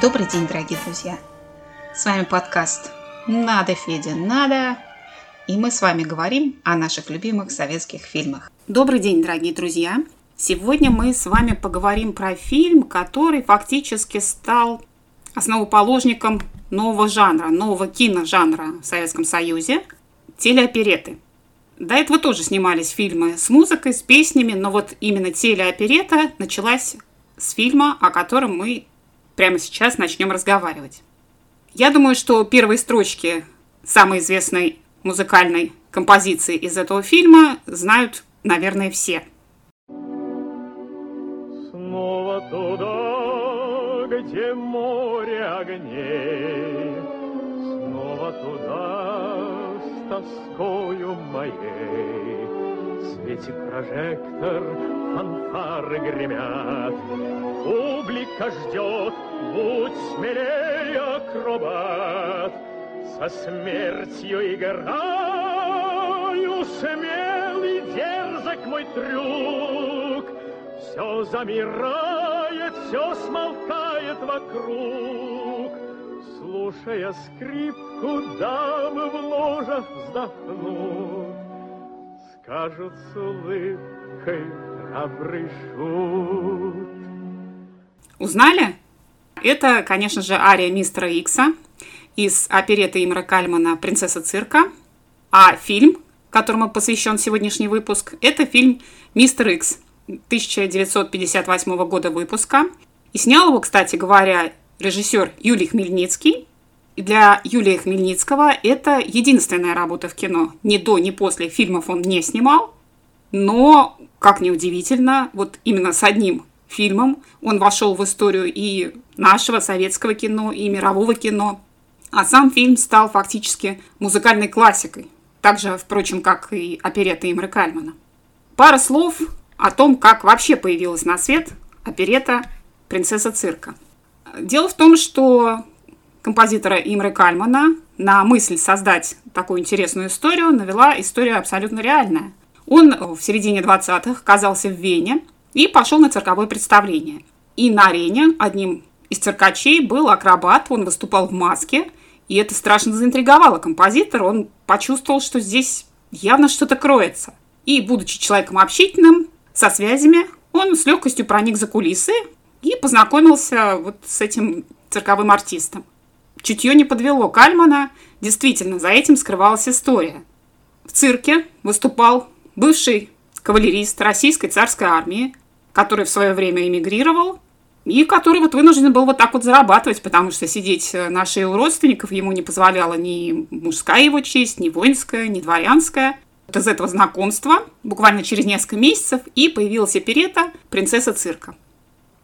Добрый день, дорогие друзья! С вами подкаст «Надо, Федя, надо!» И мы с вами говорим о наших любимых советских фильмах. Добрый день, дорогие друзья! Сегодня мы с вами поговорим про фильм, который фактически стал основоположником нового жанра, нового киножанра в Советском Союзе – телеопереты. До этого тоже снимались фильмы с музыкой, с песнями, но вот именно телеоперета началась с фильма, о котором мы прямо сейчас начнем разговаривать. Я думаю, что первые строчки самой известной музыкальной композиции из этого фильма знают, наверное, все. Снова туда, где море огней, Снова туда с тоскою моей. Светит прожектор, фанфары гремят, Публика ждет, будь смелее, акробат, Со смертью играю, смелый, дерзок мой трюк. Все замирает, все смолкает вокруг, Слушая скрипку, дамы в ложах вздохнут, Скажут с улыбкой храбрый шут. Узнали? Это, конечно же, ария мистера Икса из опереты Имра Кальмана «Принцесса цирка». А фильм, которому посвящен сегодняшний выпуск, это фильм «Мистер Икс» 1958 года выпуска. И снял его, кстати говоря, режиссер Юлий Хмельницкий. Для Юлия Хмельницкого это единственная работа в кино. Ни до, ни после фильмов он не снимал. Но, как ни удивительно, вот именно с одним фильмом. Он вошел в историю и нашего советского кино, и мирового кино. А сам фильм стал фактически музыкальной классикой. Так же, впрочем, как и оперета Имры Кальмана. Пара слов о том, как вообще появилась на свет оперета «Принцесса цирка». Дело в том, что композитора Имры Кальмана на мысль создать такую интересную историю навела история абсолютно реальная. Он в середине 20-х оказался в Вене, и пошел на цирковое представление. И на арене одним из циркачей был акробат, он выступал в маске, и это страшно заинтриговало композитора, он почувствовал, что здесь явно что-то кроется. И, будучи человеком общительным, со связями, он с легкостью проник за кулисы и познакомился вот с этим цирковым артистом. Чутье не подвело Кальмана, действительно, за этим скрывалась история. В цирке выступал бывший кавалерист российской царской армии, который в свое время эмигрировал, и который вот вынужден был вот так вот зарабатывать, потому что сидеть э, на шее у родственников ему не позволяла ни мужская его честь, ни воинская, ни дворянская. Вот из этого знакомства буквально через несколько месяцев и появилась оперета «Принцесса цирка».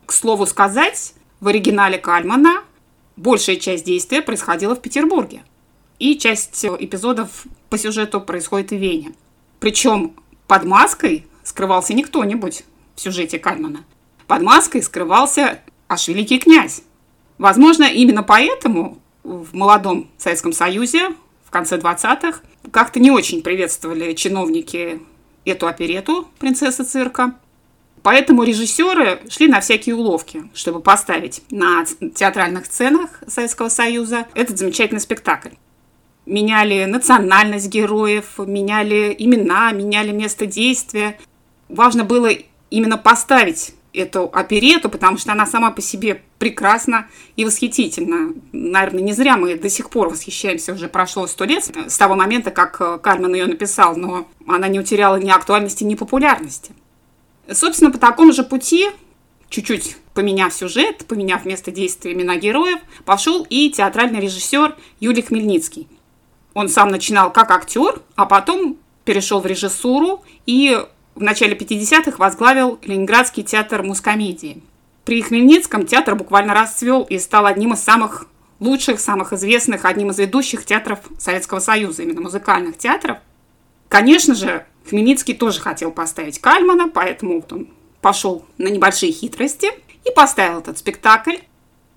К слову сказать, в оригинале Кальмана большая часть действия происходила в Петербурге, и часть эпизодов по сюжету происходит в Вене. Причем под маской скрывался не кто-нибудь, в сюжете Кальмана. Под маской скрывался аж великий князь. Возможно, именно поэтому в молодом Советском Союзе в конце 20-х как-то не очень приветствовали чиновники эту оперету «Принцесса цирка». Поэтому режиссеры шли на всякие уловки, чтобы поставить на театральных сценах Советского Союза этот замечательный спектакль. Меняли национальность героев, меняли имена, меняли место действия. Важно было именно поставить эту оперету, потому что она сама по себе прекрасна и восхитительна. Наверное, не зря мы до сих пор восхищаемся, уже прошло сто лет с того момента, как э, Кармен ее написал, но она не утеряла ни актуальности, ни популярности. Собственно, по такому же пути, чуть-чуть поменяв сюжет, поменяв место действия имена героев, пошел и театральный режиссер Юлий Хмельницкий. Он сам начинал как актер, а потом перешел в режиссуру и в начале 50-х возглавил Ленинградский театр мускомедии. При Хмельницком театр буквально расцвел и стал одним из самых лучших, самых известных, одним из ведущих театров Советского Союза, именно музыкальных театров. Конечно же, Хмельницкий тоже хотел поставить Кальмана, поэтому вот он пошел на небольшие хитрости и поставил этот спектакль.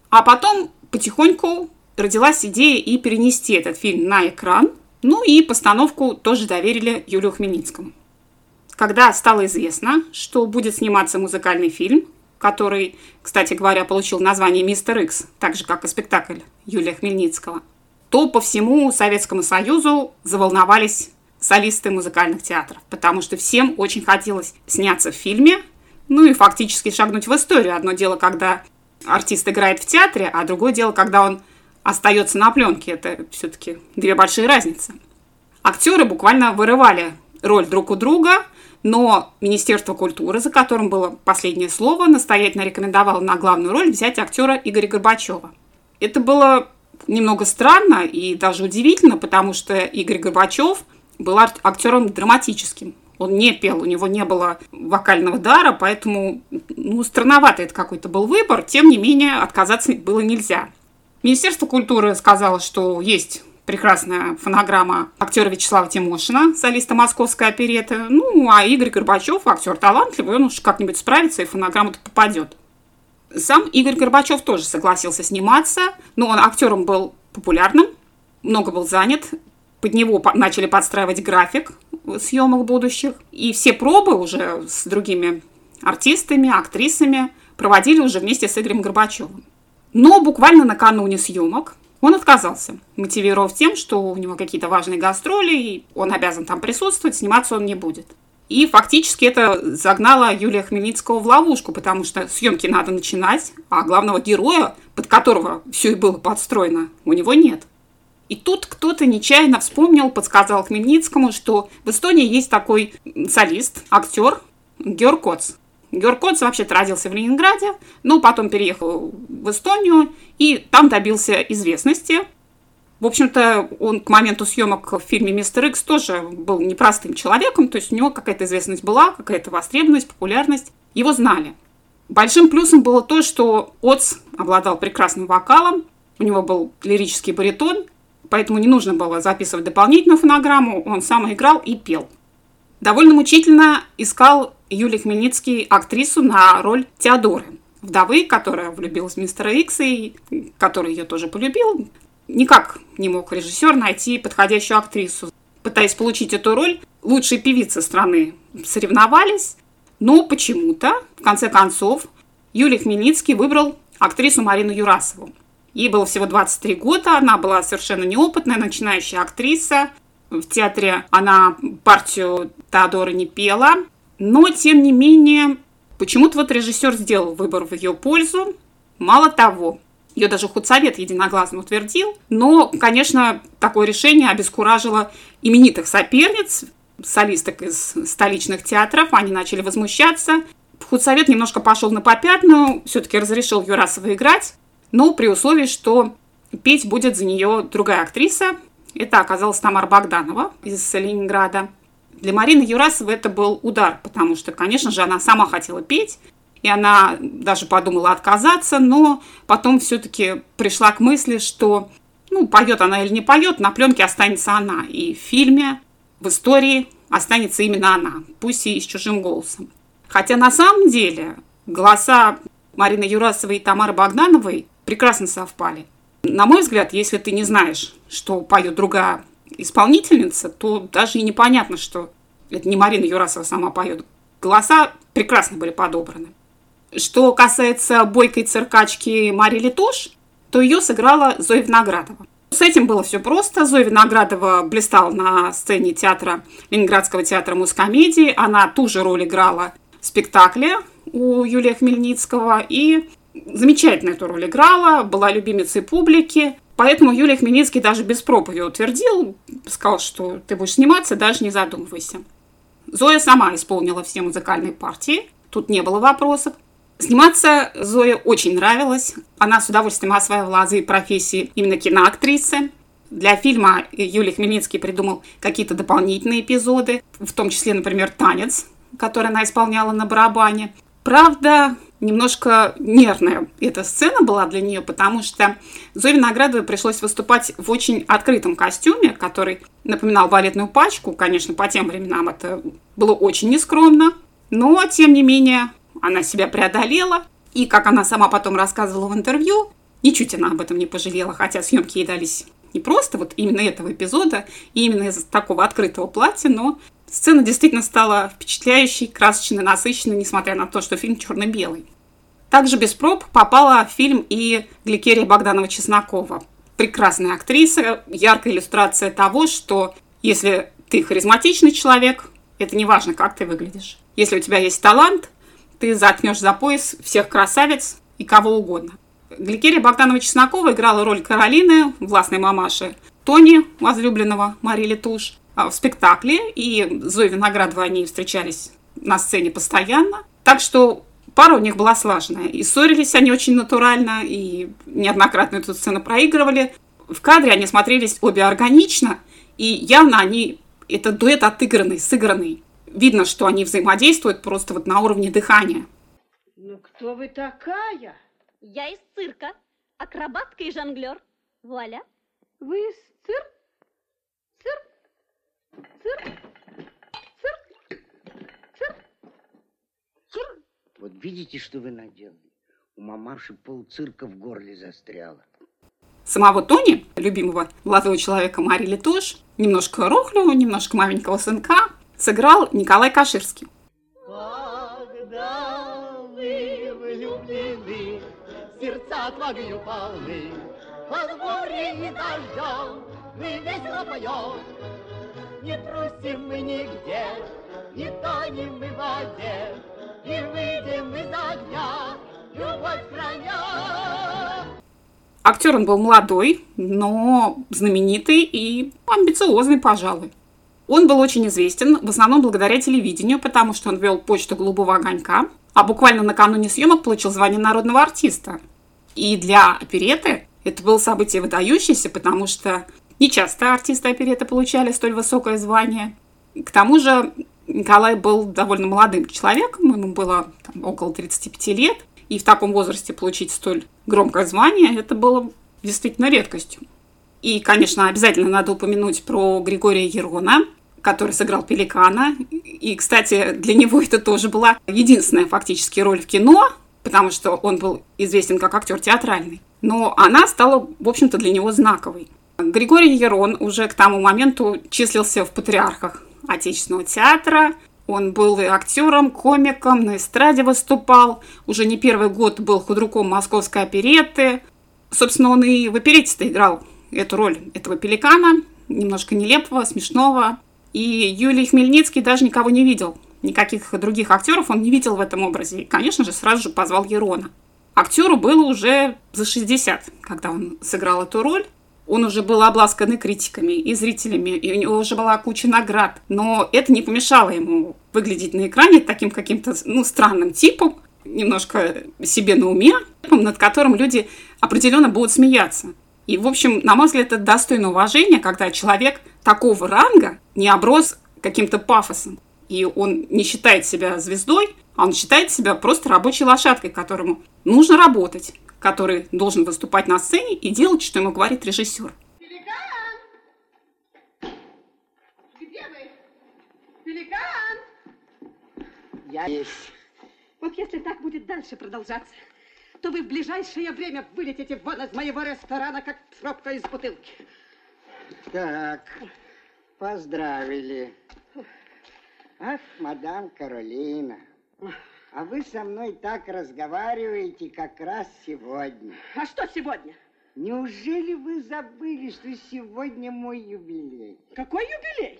А потом потихоньку родилась идея и перенести этот фильм на экран. Ну и постановку тоже доверили Юлию Хмельницкому. Когда стало известно, что будет сниматься музыкальный фильм который, кстати говоря, получил название «Мистер Икс», так же, как и спектакль Юлия Хмельницкого, то по всему Советскому Союзу заволновались солисты музыкальных театров, потому что всем очень хотелось сняться в фильме, ну и фактически шагнуть в историю. Одно дело, когда артист играет в театре, а другое дело, когда он остается на пленке. Это все-таки две большие разницы. Актеры буквально вырывали роль друг у друга, но Министерство культуры, за которым было последнее слово, настоятельно рекомендовало на главную роль взять актера Игоря Горбачева. Это было немного странно и даже удивительно, потому что Игорь Горбачев был актером драматическим. Он не пел, у него не было вокального дара, поэтому ну, странновато это какой-то был выбор. Тем не менее, отказаться было нельзя. Министерство культуры сказало, что есть прекрасная фонограмма актера Вячеслава Тимошина, солиста московской опереты. Ну, а Игорь Горбачев, актер талантливый, он уж как-нибудь справится, и фонограмма-то попадет. Сам Игорь Горбачев тоже согласился сниматься, но он актером был популярным, много был занят, под него начали подстраивать график съемок будущих, и все пробы уже с другими артистами, актрисами проводили уже вместе с Игорем Горбачевым. Но буквально накануне съемок он отказался, мотивировав тем, что у него какие-то важные гастроли, и он обязан там присутствовать, сниматься он не будет. И фактически это загнало Юлия Хмельницкого в ловушку, потому что съемки надо начинать, а главного героя, под которого все и было подстроено, у него нет. И тут кто-то нечаянно вспомнил, подсказал Хмельницкому, что в Эстонии есть такой солист, актер Георг Коц. Георг Коц вообще-то родился в Ленинграде, но потом переехал в Эстонию и там добился известности. В общем-то, он к моменту съемок в фильме «Мистер Икс» тоже был непростым человеком, то есть у него какая-то известность была, какая-то востребованность, популярность. Его знали. Большим плюсом было то, что Оц обладал прекрасным вокалом, у него был лирический баритон, поэтому не нужно было записывать дополнительную фонограмму, он сам играл и пел. Довольно мучительно искал Юлий Хмельницкий актрису на роль Теодоры, вдовы, которая влюбилась в мистера Икса и который ее тоже полюбил. Никак не мог режиссер найти подходящую актрису. Пытаясь получить эту роль, лучшие певицы страны соревновались, но почему-то, в конце концов, Юлий Хмельницкий выбрал актрису Марину Юрасову. Ей было всего 23 года, она была совершенно неопытная, начинающая актриса. В театре она партию Теодора не пела, но, тем не менее, почему-то вот режиссер сделал выбор в ее пользу. Мало того, ее даже худсовет единогласно утвердил, но, конечно, такое решение обескуражило именитых соперниц, солисток из столичных театров, они начали возмущаться. Худсовет немножко пошел на попятную, все-таки разрешил Юрасова играть, но при условии, что петь будет за нее другая актриса. Это оказалась Тамара Богданова из Ленинграда. Для Марины Юрасовой это был удар, потому что, конечно же, она сама хотела петь, и она даже подумала отказаться, но потом все-таки пришла к мысли, что, ну, поет она или не поет, на пленке останется она. И в фильме, в истории останется именно она, пусть и с чужим голосом. Хотя на самом деле голоса Марины Юрасовой и Тамары Богдановой прекрасно совпали. На мой взгляд, если ты не знаешь, что поет другая исполнительница, то даже и непонятно, что это не Марина Юрасова сама поет. Голоса прекрасно были подобраны. Что касается бойкой циркачки Марии Литош, то ее сыграла Зоя Виноградова. С этим было все просто. Зоя Виноградова блистала на сцене театра, Ленинградского театра мускомедии. Она ту же роль играла в спектакле у Юлия Хмельницкого и замечательно эту роль играла, была любимицей публики. Поэтому Юлия Хмельницкий даже без проб утвердил, сказал, что ты будешь сниматься, даже не задумывайся. Зоя сама исполнила все музыкальные партии, тут не было вопросов. Сниматься Зое очень нравилось. Она с удовольствием осваивала азы профессии именно киноактрисы. Для фильма Юлий Хмельницкий придумал какие-то дополнительные эпизоды, в том числе, например, танец, который она исполняла на барабане. Правда, немножко нервная эта сцена была для нее, потому что Зоe Виноградовой пришлось выступать в очень открытом костюме, который напоминал балетную пачку. Конечно, по тем временам это было очень нескромно, но, тем не менее, она себя преодолела. И, как она сама потом рассказывала в интервью, ничуть она об этом не пожалела, хотя съемки ей дались не просто вот именно этого эпизода, и именно из такого открытого платья, но Сцена действительно стала впечатляющей, красочной, насыщенной, несмотря на то, что фильм черно-белый. Также без проб попала в фильм и Гликерия Богданова-Чеснокова. Прекрасная актриса, яркая иллюстрация того, что если ты харизматичный человек, это не важно, как ты выглядишь. Если у тебя есть талант, ты заткнешь за пояс всех красавиц и кого угодно. Гликерия Богданова-Чеснокова играла роль Каролины, властной мамаши, Тони, возлюбленного Марии Туш, а, в спектакле, и Зои Виноградова они встречались на сцене постоянно. Так что пара у них была слаженная. И ссорились они очень натурально, и неоднократно эту сцену проигрывали. В кадре они смотрелись обе органично, и явно они, это дуэт отыгранный, сыгранный. Видно, что они взаимодействуют просто вот на уровне дыхания. Ну, кто вы такая? Я из цирка. Акробатка и жонглер. Вуаля. Вы из цирк? Цирк? Цирк? Цирк? Цирк? Вот видите, что вы наделали? У мамаши пол цирка в горле застряло. Самого Тони, любимого молодого человека Мари Летош, немножко Рохлю, немножко маленького сынка, сыграл Николай Каширский. Когда вы влюблены, сердца отвагою полны, под бурей и дождем мы весело поем. Не трусим мы нигде, не тонем мы в воде, и выйдем из огня, любовь храня. Актер он был молодой, но знаменитый и амбициозный, пожалуй. Он был очень известен, в основном благодаря телевидению, потому что он вел почту «Голубого огонька», а буквально накануне съемок получил звание народного артиста. И для опереты это было событие выдающееся, потому что не часто артисты опереты получали столь высокое звание. К тому же Николай был довольно молодым человеком, ему было там, около 35 лет, и в таком возрасте получить столь громкое звание, это было действительно редкостью. И, конечно, обязательно надо упомянуть про Григория Ерона, который сыграл Пеликана. И, кстати, для него это тоже была единственная фактически роль в кино, потому что он был известен как актер театральный. Но она стала, в общем-то, для него знаковой. Григорий Ерон уже к тому моменту числился в патриархах Отечественного театра. Он был и актером, комиком, на эстраде выступал. Уже не первый год был худруком московской опереты. Собственно, он и в оперете играл эту роль этого пеликана, немножко нелепого, смешного. И Юлий Хмельницкий даже никого не видел. Никаких других актеров он не видел в этом образе. И, конечно же, сразу же позвал Ерона. Актеру было уже за 60, когда он сыграл эту роль. Он уже был обласканный критиками и зрителями, и у него уже была куча наград. Но это не помешало ему выглядеть на экране таким каким-то ну, странным типом, немножко себе на уме, над которым люди определенно будут смеяться. И, в общем, на мой взгляд, это достойно уважения, когда человек такого ранга не оброс каким-то пафосом. И он не считает себя звездой, а он считает себя просто рабочей лошадкой, которому нужно работать, который должен выступать на сцене и делать, что ему говорит режиссер. Пеликан! Где вы? Пеликан! Я есть. Вот если так будет дальше продолжаться, то вы в ближайшее время вылетите вон из моего ресторана, как пробка из бутылки. Так, поздравили. Ах, мадам Каролина, а вы со мной так разговариваете как раз сегодня. А что сегодня? Неужели вы забыли, что сегодня мой юбилей? Какой юбилей?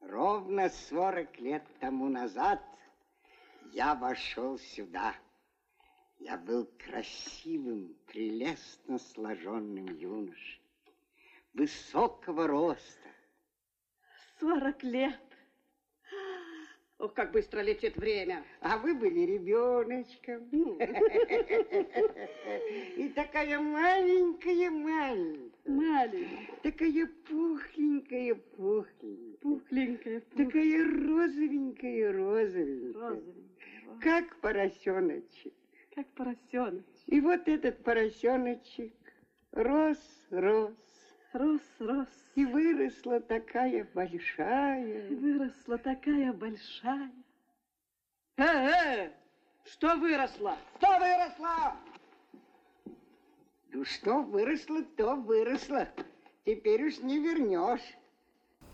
Ровно 40 лет тому назад я вошел сюда. Я был красивым, прелестно сложенным юношей, высокого роста. 40 лет. Ох, как быстро летит время. А вы были ребеночком. И такая маленькая-маленькая. Маленькая, Такая пухленькая-пухленькая. пухленькая, Такая розовенькая-розовенькая. розовенькая, Как поросеночек. как поросенок. И вот этот поросеночек рос, рос. Рос, рос, И выросла такая и большая. выросла такая большая. Э, э, что выросла? Что выросла? Ну что выросло, то выросло. Теперь уж не вернешь.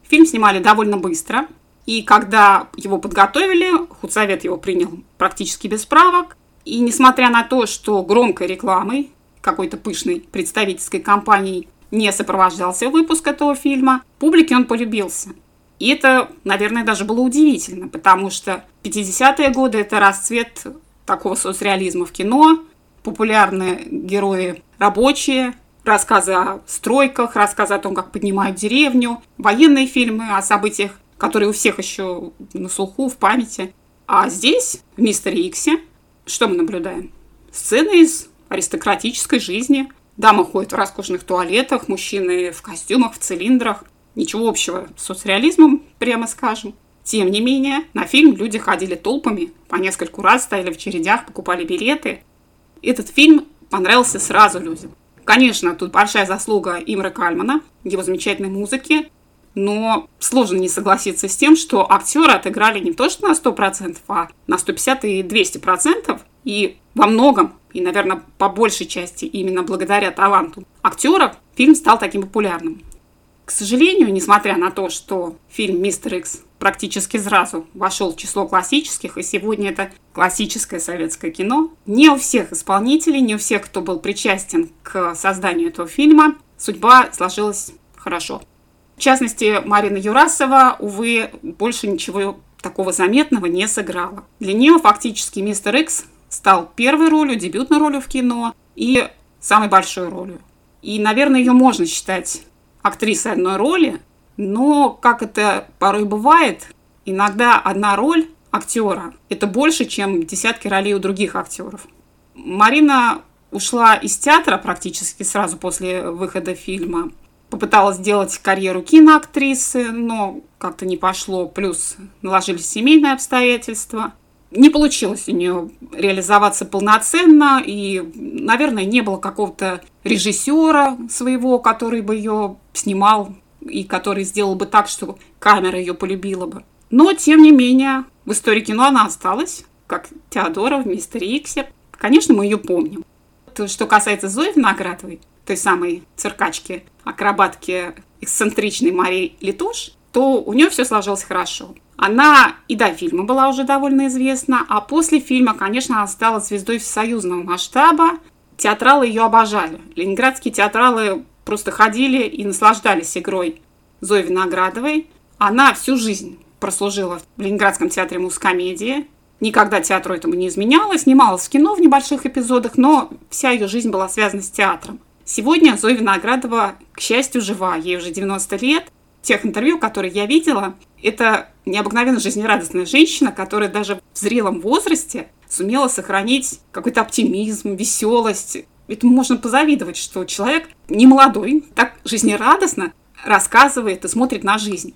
Фильм снимали довольно быстро, и когда его подготовили, худсовет его принял практически без правок. И несмотря на то, что громкой рекламой какой-то пышной представительской компанией не сопровождался выпуск этого фильма, публике он полюбился. И это, наверное, даже было удивительно, потому что 50-е годы – это расцвет такого соцреализма в кино, популярные герои рабочие, рассказы о стройках, рассказы о том, как поднимают деревню, военные фильмы о событиях, которые у всех еще на слуху, в памяти. А здесь, в «Мистере Иксе», что мы наблюдаем? Сцены из аристократической жизни. Дамы ходят в роскошных туалетах, мужчины в костюмах, в цилиндрах. Ничего общего с соцреализмом, прямо скажем. Тем не менее, на фильм люди ходили толпами, по нескольку раз стояли в чередях, покупали билеты. Этот фильм понравился сразу людям. Конечно, тут большая заслуга Имра Кальмана, его замечательной музыки, но сложно не согласиться с тем, что актеры отыграли не то что на 100%, а на 150 и 200%. И во многом, и, наверное, по большей части именно благодаря таланту актеров, фильм стал таким популярным. К сожалению, несмотря на то, что фильм «Мистер Икс» практически сразу вошел в число классических, и сегодня это классическое советское кино, не у всех исполнителей, не у всех, кто был причастен к созданию этого фильма, судьба сложилась хорошо. В частности, Марина Юрасова, увы, больше ничего такого заметного не сыграла. Для нее фактически «Мистер Икс» стал первой ролью, дебютной ролью в кино и самой большой ролью. И, наверное, ее можно считать актрисой одной роли, но, как это порой бывает, иногда одна роль актера – это больше, чем десятки ролей у других актеров. Марина ушла из театра практически сразу после выхода фильма. Попыталась сделать карьеру киноактрисы, но как-то не пошло. Плюс наложились семейные обстоятельства не получилось у нее реализоваться полноценно, и, наверное, не было какого-то режиссера своего, который бы ее снимал и который сделал бы так, что камера ее полюбила бы. Но, тем не менее, в истории кино она осталась, как Теодора в «Мистере Иксе». Конечно, мы ее помним. То, что касается Зои Виноградовой, той самой циркачки, акробатки, эксцентричной Марии Литуш, то у нее все сложилось хорошо. Она и до фильма была уже довольно известна, а после фильма, конечно, она стала звездой всесоюзного масштаба. Театралы ее обожали. Ленинградские театралы просто ходили и наслаждались игрой Зои Виноградовой. Она всю жизнь прослужила в Ленинградском театре мускомедии. Никогда театру этому не изменяла, снималась в кино в небольших эпизодах, но вся ее жизнь была связана с театром. Сегодня Зоя Виноградова, к счастью, жива. Ей уже 90 лет. Тех интервью, которые я видела, это необыкновенно жизнерадостная женщина, которая даже в зрелом возрасте сумела сохранить какой-то оптимизм, веселость. Этому можно позавидовать, что человек не молодой, так жизнерадостно рассказывает и смотрит на жизнь.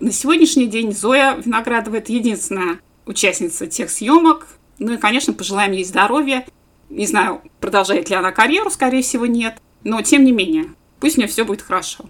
На сегодняшний день Зоя Виноградова – это единственная участница тех съемок. Ну и, конечно, пожелаем ей здоровья. Не знаю, продолжает ли она карьеру, скорее всего, нет. Но, тем не менее, пусть у нее все будет хорошо.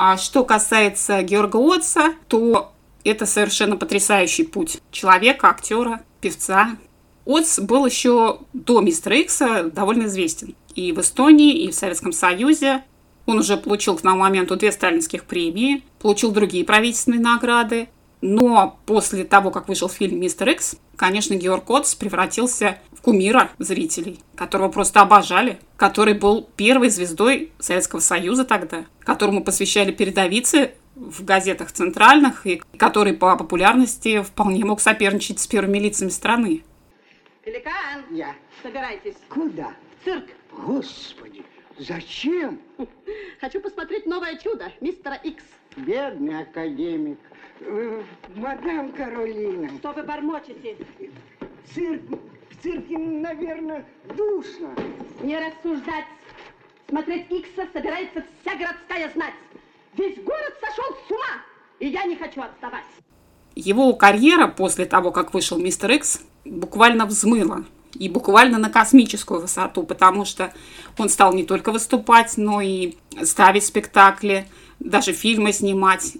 А что касается Георга Отца, то это совершенно потрясающий путь человека, актера, певца. Отц был еще до Мистера Икса довольно известен. И в Эстонии, и в Советском Союзе. Он уже получил к тому моменту две сталинских премии, получил другие правительственные награды. Но после того, как вышел фильм «Мистер Икс», конечно, Георг Отц превратился в кумира зрителей, которого просто обожали, который был первой звездой Советского Союза тогда, которому посвящали передовицы в газетах центральных, и который по популярности вполне мог соперничать с первыми лицами страны. Пеликан, Я. собирайтесь. Куда? В цирк. Господи, зачем? Хочу посмотреть новое чудо мистера Икс. Бедный академик. Э, Мадам Каролина, Что вы бормочете? цирк, в цирке, наверное, душно. Не рассуждать. Смотреть Икса собирается вся городская знать. Весь город сошел с ума, и я не хочу отставать. Его карьера после того, как вышел Мистер Икс, буквально взмыла. И буквально на космическую высоту, потому что он стал не только выступать, но и ставить спектакли, даже фильмы снимать.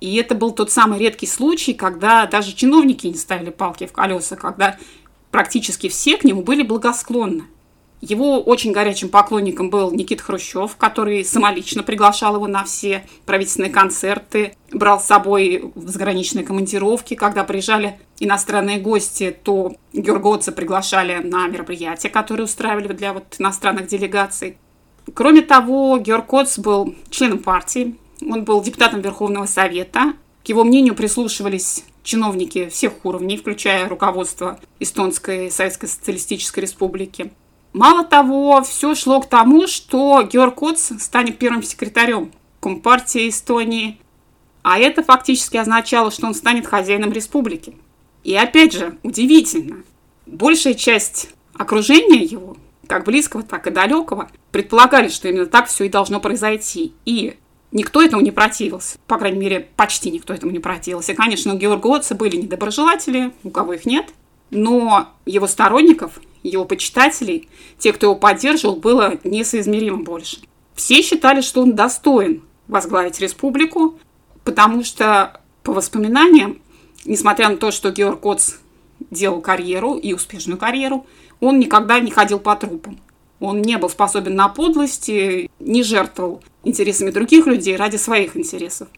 И это был тот самый редкий случай, когда даже чиновники не ставили палки в колеса, когда практически все к нему были благосклонны. Его очень горячим поклонником был Никита Хрущев, который самолично приглашал его на все правительственные концерты, брал с собой в заграничные командировки. Когда приезжали иностранные гости, то Георгоца приглашали на мероприятия, которые устраивали для вот иностранных делегаций. Кроме того, Георг Коц был членом партии, он был депутатом Верховного Совета. К его мнению прислушивались чиновники всех уровней, включая руководство Эстонской Советской Социалистической Республики. Мало того, все шло к тому, что Георг Коц станет первым секретарем Компартии Эстонии, а это фактически означало, что он станет хозяином республики. И опять же, удивительно, большая часть окружения его, как близкого, так и далекого, предполагали, что именно так все и должно произойти. И никто этому не противился. По крайней мере, почти никто этому не противился. Конечно, у Георга Отца были недоброжелатели, у кого их нет. Но его сторонников, его почитателей, те, кто его поддерживал, было несоизмеримо больше. Все считали, что он достоин возглавить республику, потому что, по воспоминаниям, несмотря на то, что Георг Отц делал карьеру и успешную карьеру, он никогда не ходил по трупам. Он не был способен на подлости, не жертвовал интересами других людей ради своих интересов.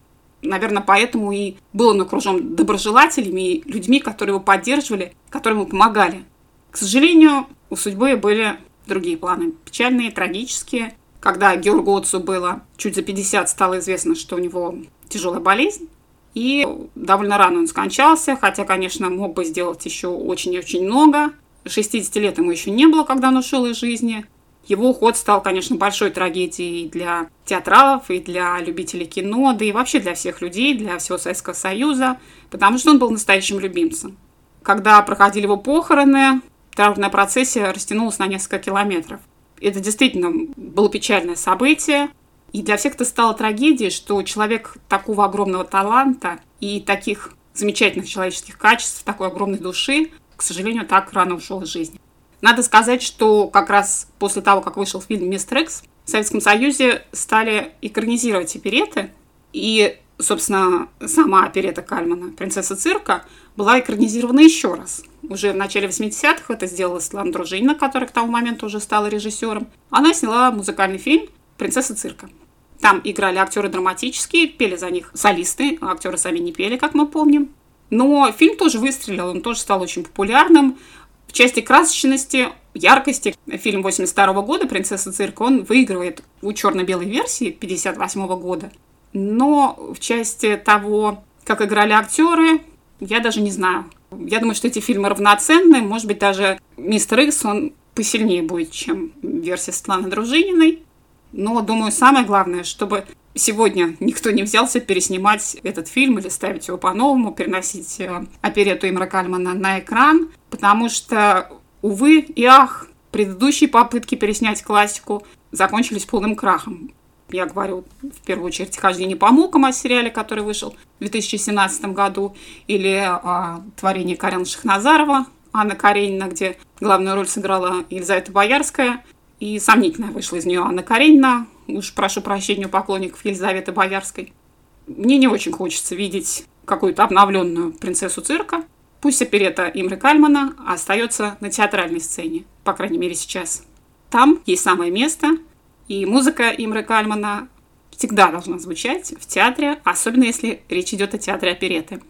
Наверное, поэтому и был он окружен доброжелателями и людьми, которые его поддерживали, которые ему помогали. К сожалению, у судьбы были другие планы. Печальные, трагические. Когда Георгу Отцу было чуть за 50, стало известно, что у него тяжелая болезнь. И довольно рано он скончался, хотя, конечно, мог бы сделать еще очень и очень много. 60 лет ему еще не было, когда он ушел из жизни. Его уход стал, конечно, большой трагедией для театралов, и для любителей кино, да и вообще для всех людей, для всего Советского Союза, потому что он был настоящим любимцем. Когда проходили его похороны, траурная процессия растянулась на несколько километров. Это действительно было печальное событие, и для всех это стало трагедией, что человек такого огромного таланта и таких замечательных человеческих качеств, такой огромной души, к сожалению, так рано ушел из жизни. Надо сказать, что как раз после того, как вышел фильм «Мистер Икс», в Советском Союзе стали экранизировать опереты, и, собственно, сама оперета Кальмана «Принцесса цирка» была экранизирована еще раз. Уже в начале 80-х это сделала Светлана Дружинина, которая к тому моменту уже стала режиссером. Она сняла музыкальный фильм «Принцесса цирка». Там играли актеры драматические, пели за них солисты, а актеры сами не пели, как мы помним. Но фильм тоже выстрелил, он тоже стал очень популярным. В части красочности, яркости фильм 82 года «Принцесса цирка» он выигрывает у черно-белой версии 58 года. Но в части того, как играли актеры, я даже не знаю. Я думаю, что эти фильмы равноценны. Может быть, даже «Мистер Икс», он посильнее будет, чем версия Светланы Дружининой. Но, думаю, самое главное, чтобы сегодня никто не взялся переснимать этот фильм или ставить его по-новому, переносить э, оперету Имра Кальмана на экран, потому что, увы и ах, предыдущие попытки переснять классику закончились полным крахом. Я говорю в первую очередь «Хождение по мукам» о сериале, который вышел в 2017 году, или о творении Карена Шахназарова, Анна Каренина, где главную роль сыграла Елизавета Боярская, и сомнительная вышла из нее Анна Каренина, уж прошу прощения у поклонников Елизаветы Боярской. Мне не очень хочется видеть какую-то обновленную принцессу цирка. Пусть оперета Имры Кальмана остается на театральной сцене, по крайней мере сейчас. Там есть самое место, и музыка Имры Кальмана всегда должна звучать в театре, особенно если речь идет о театре опереты.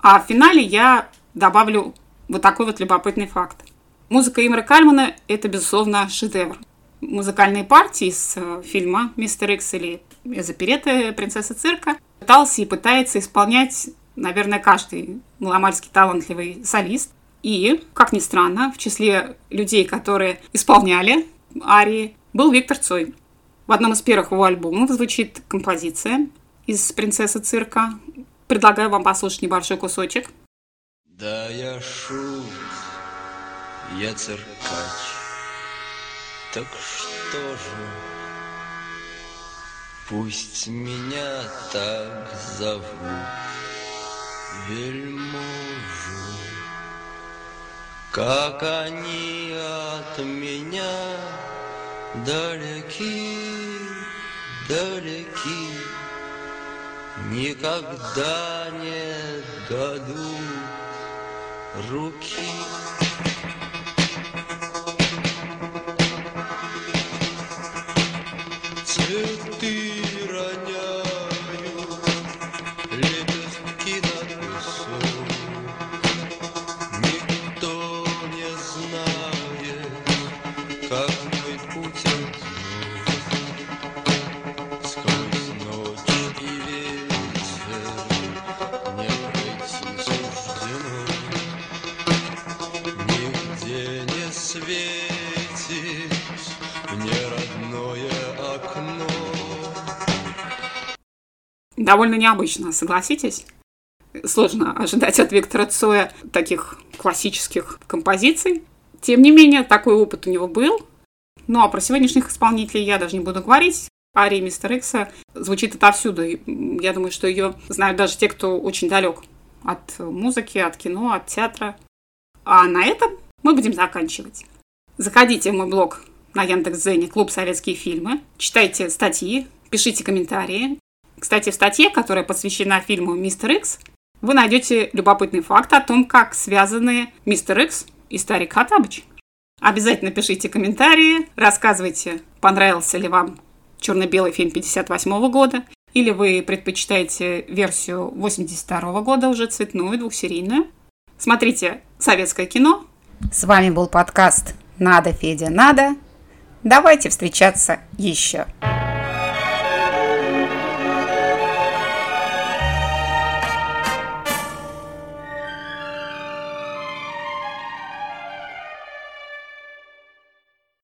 А в финале я добавлю вот такой вот любопытный факт. Музыка Имры Кальмана – это, безусловно, шедевр музыкальные партии из э, фильма «Мистер Икс» или из опереты «Принцесса цирка» пытался и пытается исполнять, наверное, каждый маломальский талантливый солист. И, как ни странно, в числе людей, которые исполняли арии, был Виктор Цой. В одном из первых его альбомов звучит композиция из «Принцессы цирка». Предлагаю вам послушать небольшой кусочек. Да я шут, я циркач, так что же, пусть меня так зовут. Вельможу, как они от меня далеки, далеки, никогда не дадут руки. Довольно необычно, согласитесь? Сложно ожидать от Виктора Цоя таких классических композиций. Тем не менее, такой опыт у него был. Ну а про сегодняшних исполнителей я даже не буду говорить. Ария Мистер Икса звучит отовсюду. И я думаю, что ее знают даже те, кто очень далек от музыки, от кино, от театра. А на этом мы будем заканчивать. Заходите в мой блог на Яндекс.Зене «Клуб советские фильмы», читайте статьи, пишите комментарии. Кстати, в статье, которая посвящена фильму «Мистер Икс», вы найдете любопытный факт о том, как связаны Мистер Икс и Старик Хатабыч. Обязательно пишите комментарии, рассказывайте, понравился ли вам черно-белый фильм 58 года, или вы предпочитаете версию 82 года, уже цветную, двухсерийную. Смотрите советское кино. С вами был подкаст «Надо, Федя, надо». Давайте встречаться еще.